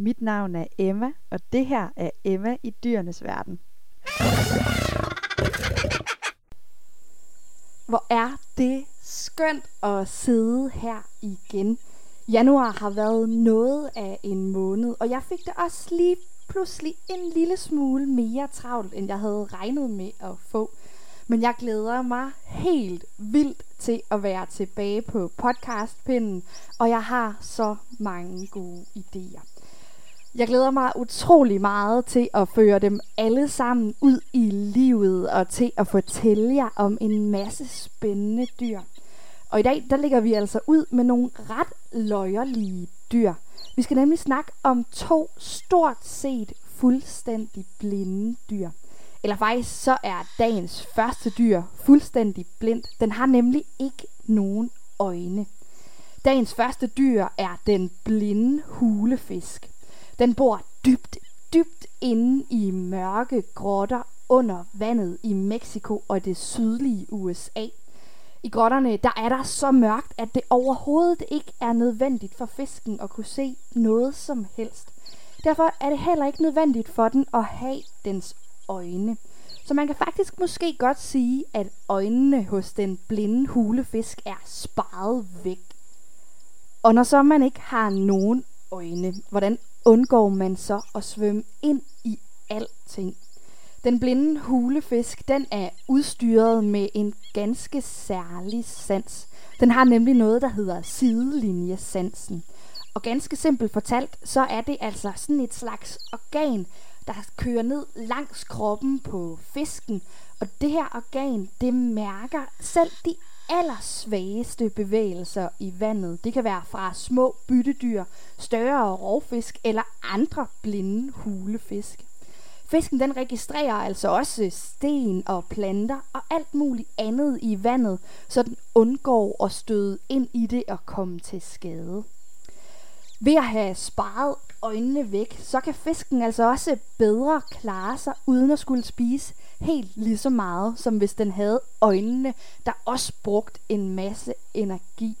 Mit navn er Emma, og det her er Emma i dyrenes verden. Hvor er det skønt at sidde her igen. Januar har været noget af en måned, og jeg fik det også lige pludselig en lille smule mere travlt, end jeg havde regnet med at få. Men jeg glæder mig helt vildt til at være tilbage på podcastpinden, og jeg har så mange gode idéer. Jeg glæder mig utrolig meget til at føre dem alle sammen ud i livet og til at fortælle jer om en masse spændende dyr. Og i dag, der ligger vi altså ud med nogle ret løjerlige dyr. Vi skal nemlig snakke om to stort set fuldstændig blinde dyr. Eller faktisk så er dagens første dyr fuldstændig blind. Den har nemlig ikke nogen øjne. Dagens første dyr er den blinde hulefisk. Den bor dybt, dybt inde i mørke grotter under vandet i Mexico og det sydlige USA. I grotterne der er der så mørkt, at det overhovedet ikke er nødvendigt for fisken at kunne se noget som helst. Derfor er det heller ikke nødvendigt for den at have dens øjne. Så man kan faktisk måske godt sige, at øjnene hos den blinde hulefisk er sparet væk. Og når så man ikke har nogen øjne, hvordan undgår man så at svømme ind i alting? Den blinde hulefisk, den er udstyret med en ganske særlig sans. Den har nemlig noget, der hedder sidelinjesansen. Og ganske simpelt fortalt, så er det altså sådan et slags organ, der kører ned langs kroppen på fisken. Og det her organ, det mærker selv de allersvageste bevægelser i vandet. Det kan være fra små byttedyr, større rovfisk eller andre blinde hulefisk. Fisken den registrerer altså også sten og planter og alt muligt andet i vandet, så den undgår at støde ind i det og komme til skade. Ved at have sparet øjnene væk, så kan fisken altså også bedre klare sig uden at skulle spise helt lige så meget, som hvis den havde øjnene, der også brugt en masse energi.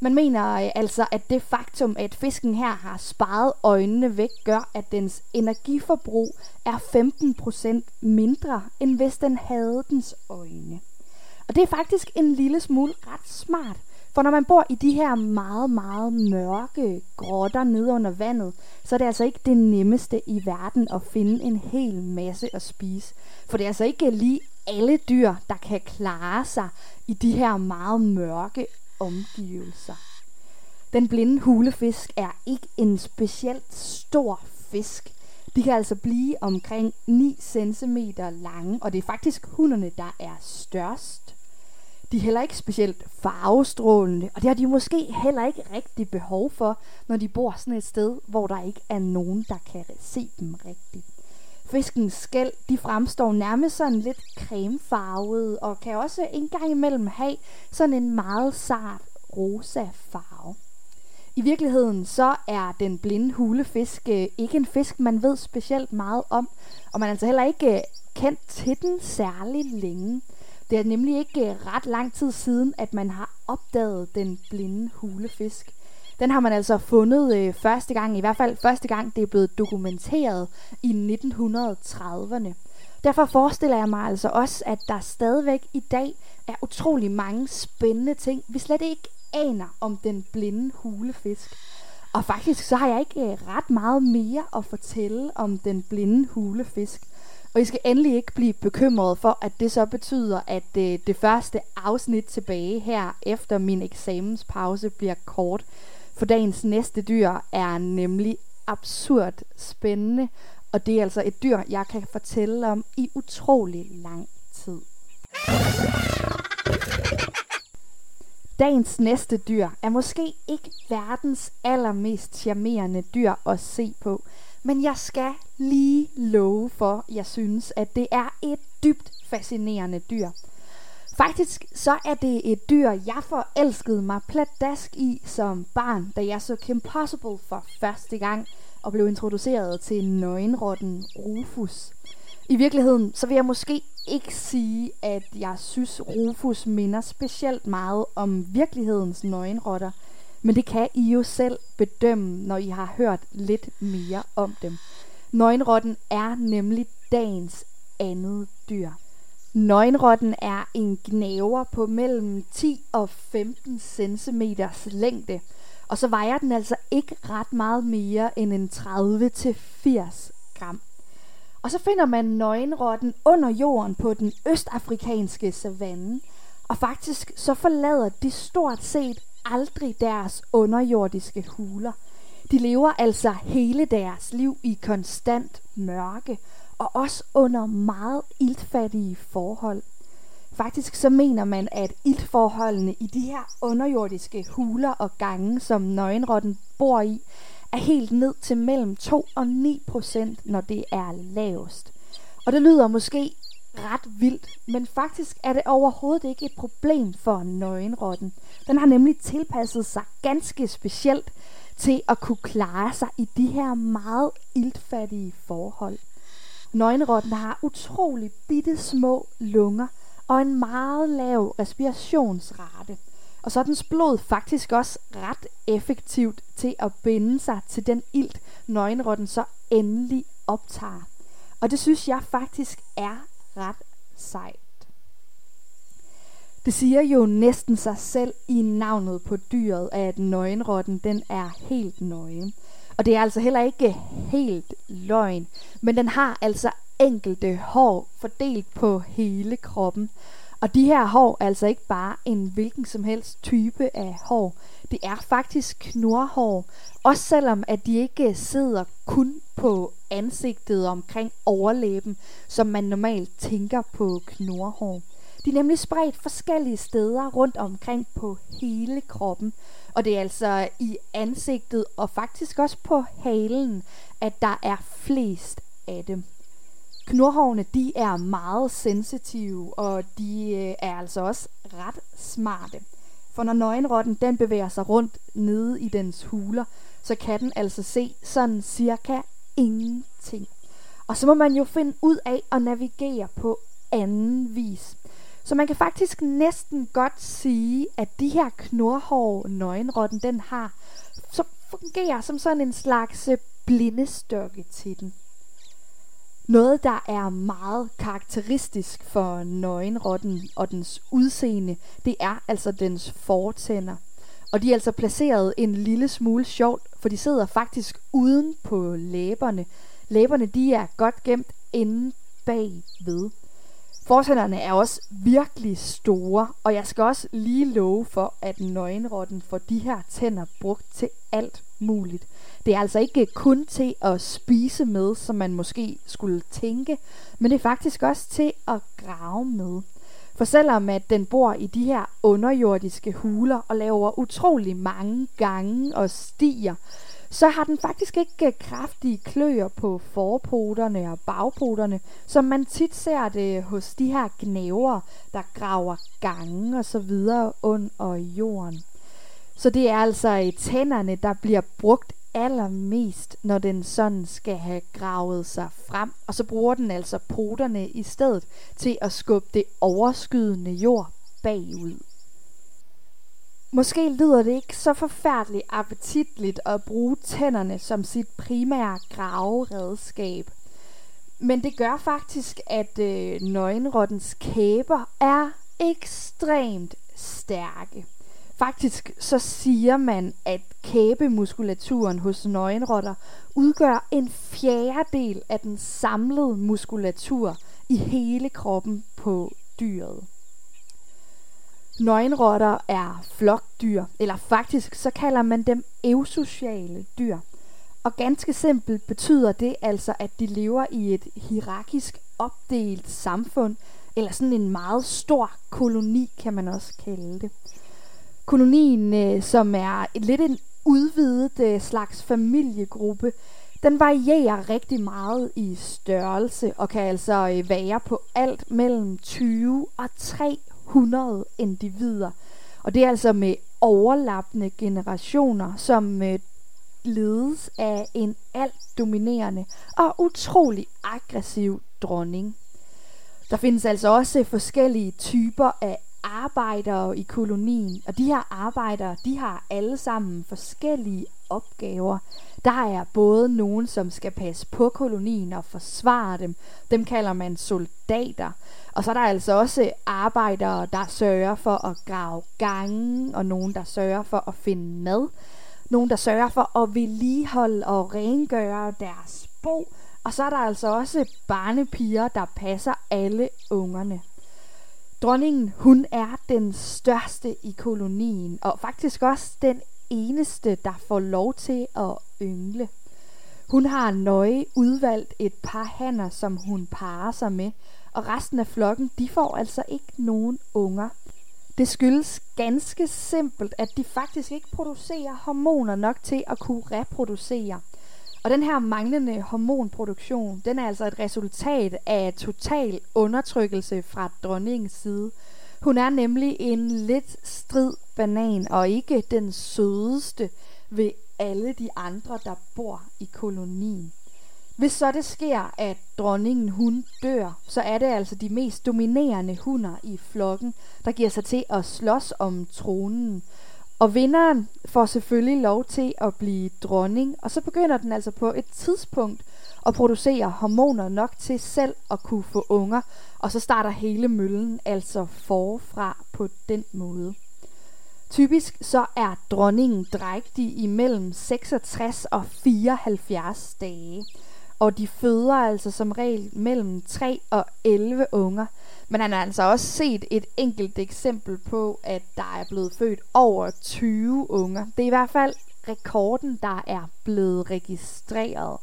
Man mener øh, altså, at det faktum, at fisken her har sparet øjnene væk, gør, at dens energiforbrug er 15% mindre, end hvis den havde dens øjne. Og det er faktisk en lille smule ret smart, for når man bor i de her meget, meget mørke grotter nede under vandet, så er det altså ikke det nemmeste i verden at finde en hel masse at spise. For det er altså ikke lige alle dyr, der kan klare sig i de her meget mørke omgivelser. Den blinde hulefisk er ikke en specielt stor fisk. De kan altså blive omkring 9 cm lange, og det er faktisk hunderne, der er størst. De er heller ikke specielt farvestrålende, og det har de måske heller ikke rigtig behov for, når de bor sådan et sted, hvor der ikke er nogen, der kan se dem rigtigt. Fiskens skæld, de fremstår nærmest sådan lidt cremefarvede, og kan også en gang imellem have sådan en meget sart rosa farve. I virkeligheden så er den blinde hulefisk øh, ikke en fisk, man ved specielt meget om, og man er altså heller ikke øh, kendt til den særlig længe. Det er nemlig ikke øh, ret lang tid siden, at man har opdaget den blinde hulefisk. Den har man altså fundet øh, første gang, i hvert fald første gang, det er blevet dokumenteret i 1930'erne. Derfor forestiller jeg mig altså også, at der stadigvæk i dag er utrolig mange spændende ting, vi slet ikke aner om den blinde hulefisk. Og faktisk så har jeg ikke øh, ret meget mere at fortælle om den blinde hulefisk. Og I skal endelig ikke blive bekymret for, at det så betyder, at det, øh, det første afsnit tilbage her efter min eksamenspause bliver kort. For dagens næste dyr er nemlig absurd spændende, og det er altså et dyr, jeg kan fortælle om i utrolig lang tid. Dagens næste dyr er måske ikke verdens allermest charmerende dyr at se på, men jeg skal lige love for, jeg synes, at det er et dybt fascinerende dyr. Faktisk så er det et dyr, jeg forelskede mig pladask i som barn, da jeg så Kim Possible for første gang og blev introduceret til nøgenrotten Rufus. I virkeligheden, så vil jeg måske ikke sige, at jeg synes, Rufus minder specielt meget om virkelighedens nøgenrotter, men det kan I jo selv bedømme, når I har hørt lidt mere om dem. Nøgenrotten er nemlig dagens andet dyr. Nøgenrotten er en gnaver på mellem 10 og 15 cm længde, og så vejer den altså ikke ret meget mere end en 30-80 gram. Og så finder man nøgenrotten under jorden på den østafrikanske savanne, og faktisk så forlader de stort set aldrig deres underjordiske huler. De lever altså hele deres liv i konstant mørke, og også under meget iltfattige forhold. Faktisk så mener man, at iltforholdene i de her underjordiske huler og gange, som nøgenrotten bor i, er helt ned til mellem 2 og 9 procent, når det er lavest. Og det lyder måske ret vildt, men faktisk er det overhovedet ikke et problem for nøgenrotten. Den har nemlig tilpasset sig ganske specielt til at kunne klare sig i de her meget iltfattige forhold. Nøgenrotten har utrolig bitte små lunger og en meget lav respirationsrate. Og så er dens blod faktisk også ret effektivt til at binde sig til den ilt, nøgenrotten så endelig optager. Og det synes jeg faktisk er ret sejt. Det siger jo næsten sig selv i navnet på dyret, at nøgenrotten den er helt nøgen. Og det er altså heller ikke helt løgn, men den har altså enkelte hår fordelt på hele kroppen. Og de her hår er altså ikke bare en hvilken som helst type af hår. Det er faktisk knorhår, også selvom at de ikke sidder kun på ansigtet omkring overlæben, som man normalt tænker på knorhår. De er nemlig spredt forskellige steder rundt omkring på hele kroppen. Og det er altså i ansigtet og faktisk også på halen, at der er flest af dem. Knurhårene, de er meget sensitive, og de øh, er altså også ret smarte. For når nøgenrotten den bevæger sig rundt nede i dens huler, så kan den altså se sådan cirka ingenting. Og så må man jo finde ud af at navigere på anden vis. Så man kan faktisk næsten godt sige, at de her knurhår, nøgenrotten den har, så fungerer som sådan en slags blindestokke til den. Noget, der er meget karakteristisk for nøgenrotten og dens udseende, det er altså dens fortænder. Og de er altså placeret en lille smule sjovt, for de sidder faktisk uden på læberne. Læberne de er godt gemt inde bagved. Fortænderne er også virkelig store, og jeg skal også lige love for, at nøgenrotten får de her tænder brugt til alt muligt. Det er altså ikke kun til at spise med, som man måske skulle tænke, men det er faktisk også til at grave med. For selvom at den bor i de her underjordiske huler og laver utrolig mange gange og stier, så har den faktisk ikke kraftige kløer på forpoterne og bagpoterne, som man tit ser det hos de her gnæver, der graver gange og så videre under jorden. Så det er altså tænderne, der bliver brugt allermest, når den sådan skal have gravet sig frem. Og så bruger den altså poterne i stedet til at skubbe det overskydende jord bagud. Måske lyder det ikke så forfærdeligt appetitligt at bruge tænderne som sit primære graveredskab. Men det gør faktisk, at øh, nøgenrottens kæber er ekstremt stærke. Faktisk så siger man, at kæbemuskulaturen hos nøgenrotter udgør en fjerdedel af den samlede muskulatur i hele kroppen på dyret. Nøgenrotter er flokdyr, eller faktisk så kalder man dem eusociale dyr. Og ganske simpelt betyder det altså, at de lever i et hierarkisk opdelt samfund, eller sådan en meget stor koloni, kan man også kalde det. Kolonien, øh, som er et lidt en udvidet øh, slags familiegruppe, den varierer rigtig meget i størrelse og kan altså øh, være på alt mellem 20 og 300 individer. Og det er altså med overlappende generationer, som øh, ledes af en alt dominerende og utrolig aggressiv dronning. Der findes altså også forskellige typer af arbejdere i kolonien, og de her arbejdere, de har alle sammen forskellige opgaver. Der er både nogen, som skal passe på kolonien og forsvare dem. Dem kalder man soldater. Og så er der altså også arbejdere, der sørger for at grave gange, og nogen, der sørger for at finde mad. Nogen, der sørger for at vedligeholde og rengøre deres bo. Og så er der altså også barnepiger, der passer alle ungerne. Dronningen, hun er den største i kolonien, og faktisk også den eneste, der får lov til at yngle. Hun har nøje udvalgt et par hanner, som hun parer sig med, og resten af flokken, de får altså ikke nogen unger. Det skyldes ganske simpelt, at de faktisk ikke producerer hormoner nok til at kunne reproducere. Og den her manglende hormonproduktion, den er altså et resultat af total undertrykkelse fra dronningens side. Hun er nemlig en lidt strid banan, og ikke den sødeste ved alle de andre, der bor i kolonien. Hvis så det sker, at dronningen hun dør, så er det altså de mest dominerende hunder i flokken, der giver sig til at slås om tronen. Og vinderen får selvfølgelig lov til at blive dronning, og så begynder den altså på et tidspunkt at producere hormoner nok til selv at kunne få unger, og så starter hele møllen altså forfra på den måde. Typisk så er dronningen drægtig imellem 66 og 74 dage, og de føder altså som regel mellem 3 og 11 unger. Men han har altså også set et enkelt eksempel på, at der er blevet født over 20 unger. Det er i hvert fald rekorden, der er blevet registreret.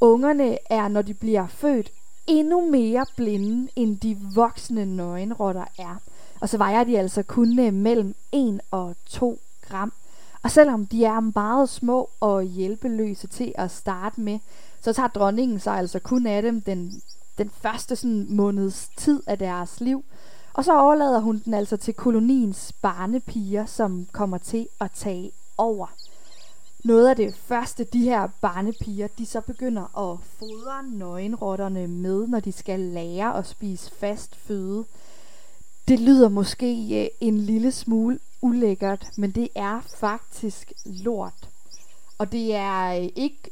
Ungerne er, når de bliver født, endnu mere blinde, end de voksne nøgenrotter er. Og så vejer de altså kun øh, mellem 1 og 2 gram. Og selvom de er meget små og hjælpeløse til at starte med, så tager dronningen sig altså kun af dem den, den første sådan måneds tid af deres liv. Og så overlader hun den altså til koloniens barnepiger, som kommer til at tage over. Noget af det første, de her barnepiger, de så begynder at fodre nøgenrotterne med, når de skal lære at spise fast føde. Det lyder måske eh, en lille smule ulækkert, men det er faktisk lort. Og det er eh, ikke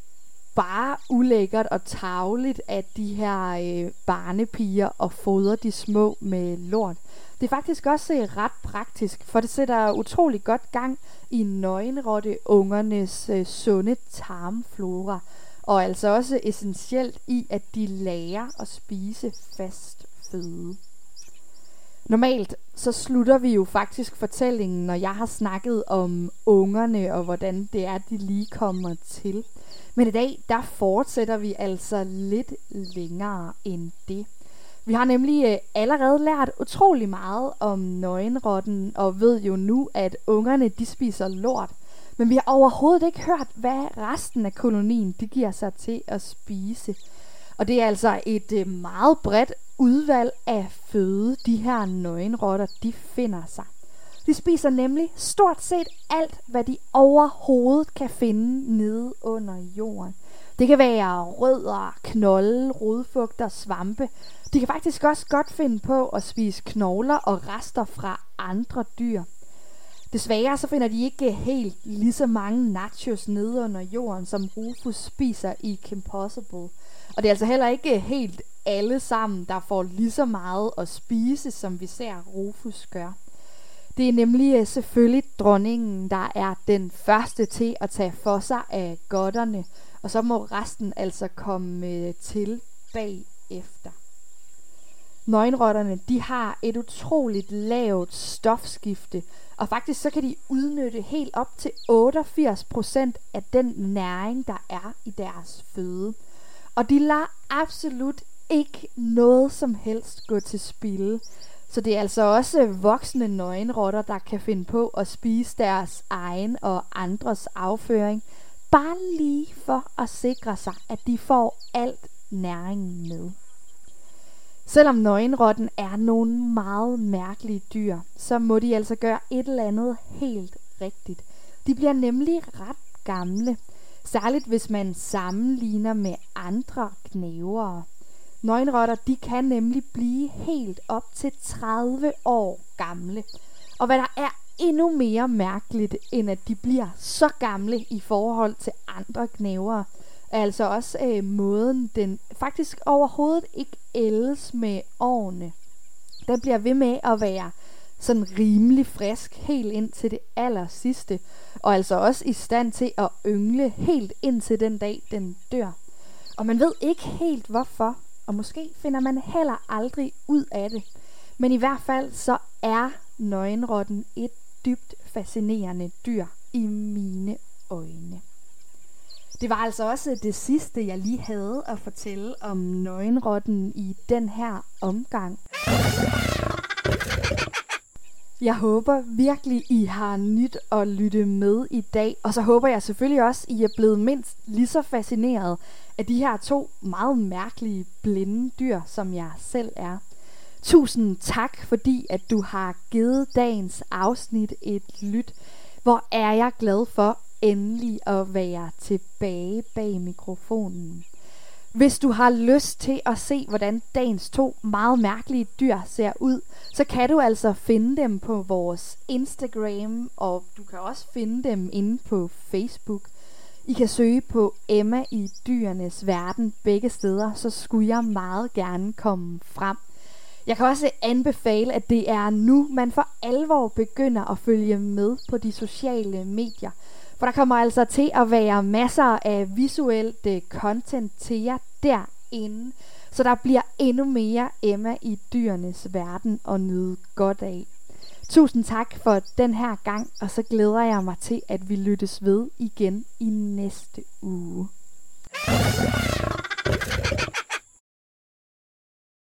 bare ulækkert og tavligt, at de her øh, barnepiger og fodrer de små med lort. Det er faktisk også øh, ret praktisk, for det sætter utrolig godt gang i nøgenrotte ungernes øh, sunde tarmflora, og altså også essentielt i, at de lærer at spise fast føde. Normalt så slutter vi jo faktisk fortællingen, når jeg har snakket om ungerne og hvordan det er, de lige kommer til. Men i dag, der fortsætter vi altså lidt længere end det. Vi har nemlig øh, allerede lært utrolig meget om nøgenrotten, og ved jo nu, at ungerne de spiser lort. Men vi har overhovedet ikke hørt, hvad resten af kolonien de giver sig til at spise. Og det er altså et øh, meget bredt udvalg af føde, de her nøgenrotter, de finder sig. De spiser nemlig stort set alt, hvad de overhovedet kan finde nede under jorden. Det kan være rødder, knolde, rodfugter, svampe. De kan faktisk også godt finde på at spise knogler og rester fra andre dyr. Desværre så finder de ikke helt lige så mange nachos nede under jorden, som Rufus spiser i Kim Possible. Og det er altså heller ikke helt alle sammen, der får lige så meget at spise, som vi ser Rufus gør. Det er nemlig øh, selvfølgelig dronningen, der er den første til at tage for sig af godterne, og så må resten altså komme øh, til bagefter. Nøgenrotterne, de har et utroligt lavt stofskifte, og faktisk så kan de udnytte helt op til 88% af den næring, der er i deres føde. Og de lader absolut ikke noget som helst gå til spilde. Så det er altså også voksne nøgenrotter, der kan finde på at spise deres egen og andres afføring, bare lige for at sikre sig, at de får alt næringen med. Selvom nøgenrotten er nogle meget mærkelige dyr, så må de altså gøre et eller andet helt rigtigt. De bliver nemlig ret gamle, særligt hvis man sammenligner med andre knævere. Nøgenrotter, de kan nemlig blive helt op til 30 år gamle. Og hvad der er endnu mere mærkeligt, end at de bliver så gamle i forhold til andre knævere, er altså også øh, måden, den faktisk overhovedet ikke ældes med årene. Den bliver ved med at være sådan rimelig frisk helt ind til det aller sidste, og altså også i stand til at yngle helt ind til den dag, den dør. Og man ved ikke helt hvorfor, og måske finder man heller aldrig ud af det. Men i hvert fald så er nøgenrotten et dybt fascinerende dyr i mine øjne. Det var altså også det sidste, jeg lige havde at fortælle om nøgenrotten i den her omgang. Jeg håber virkelig, I har nyt at lytte med i dag, og så håber jeg selvfølgelig også, I er blevet mindst lige så fascineret af de her to meget mærkelige blinde dyr, som jeg selv er. Tusind tak, fordi at du har givet dagens afsnit et lyt. Hvor er jeg glad for endelig at være tilbage bag mikrofonen. Hvis du har lyst til at se, hvordan dagens to meget mærkelige dyr ser ud, så kan du altså finde dem på vores Instagram, og du kan også finde dem inde på Facebook. I kan søge på Emma i dyrenes verden begge steder, så skulle jeg meget gerne komme frem. Jeg kan også anbefale, at det er nu, man for alvor begynder at følge med på de sociale medier. For der kommer altså til at være masser af visuelt øh, content til jer derinde. Så der bliver endnu mere Emma i dyrenes verden og nyde godt af. Tusind tak for den her gang, og så glæder jeg mig til, at vi lyttes ved igen i næste uge.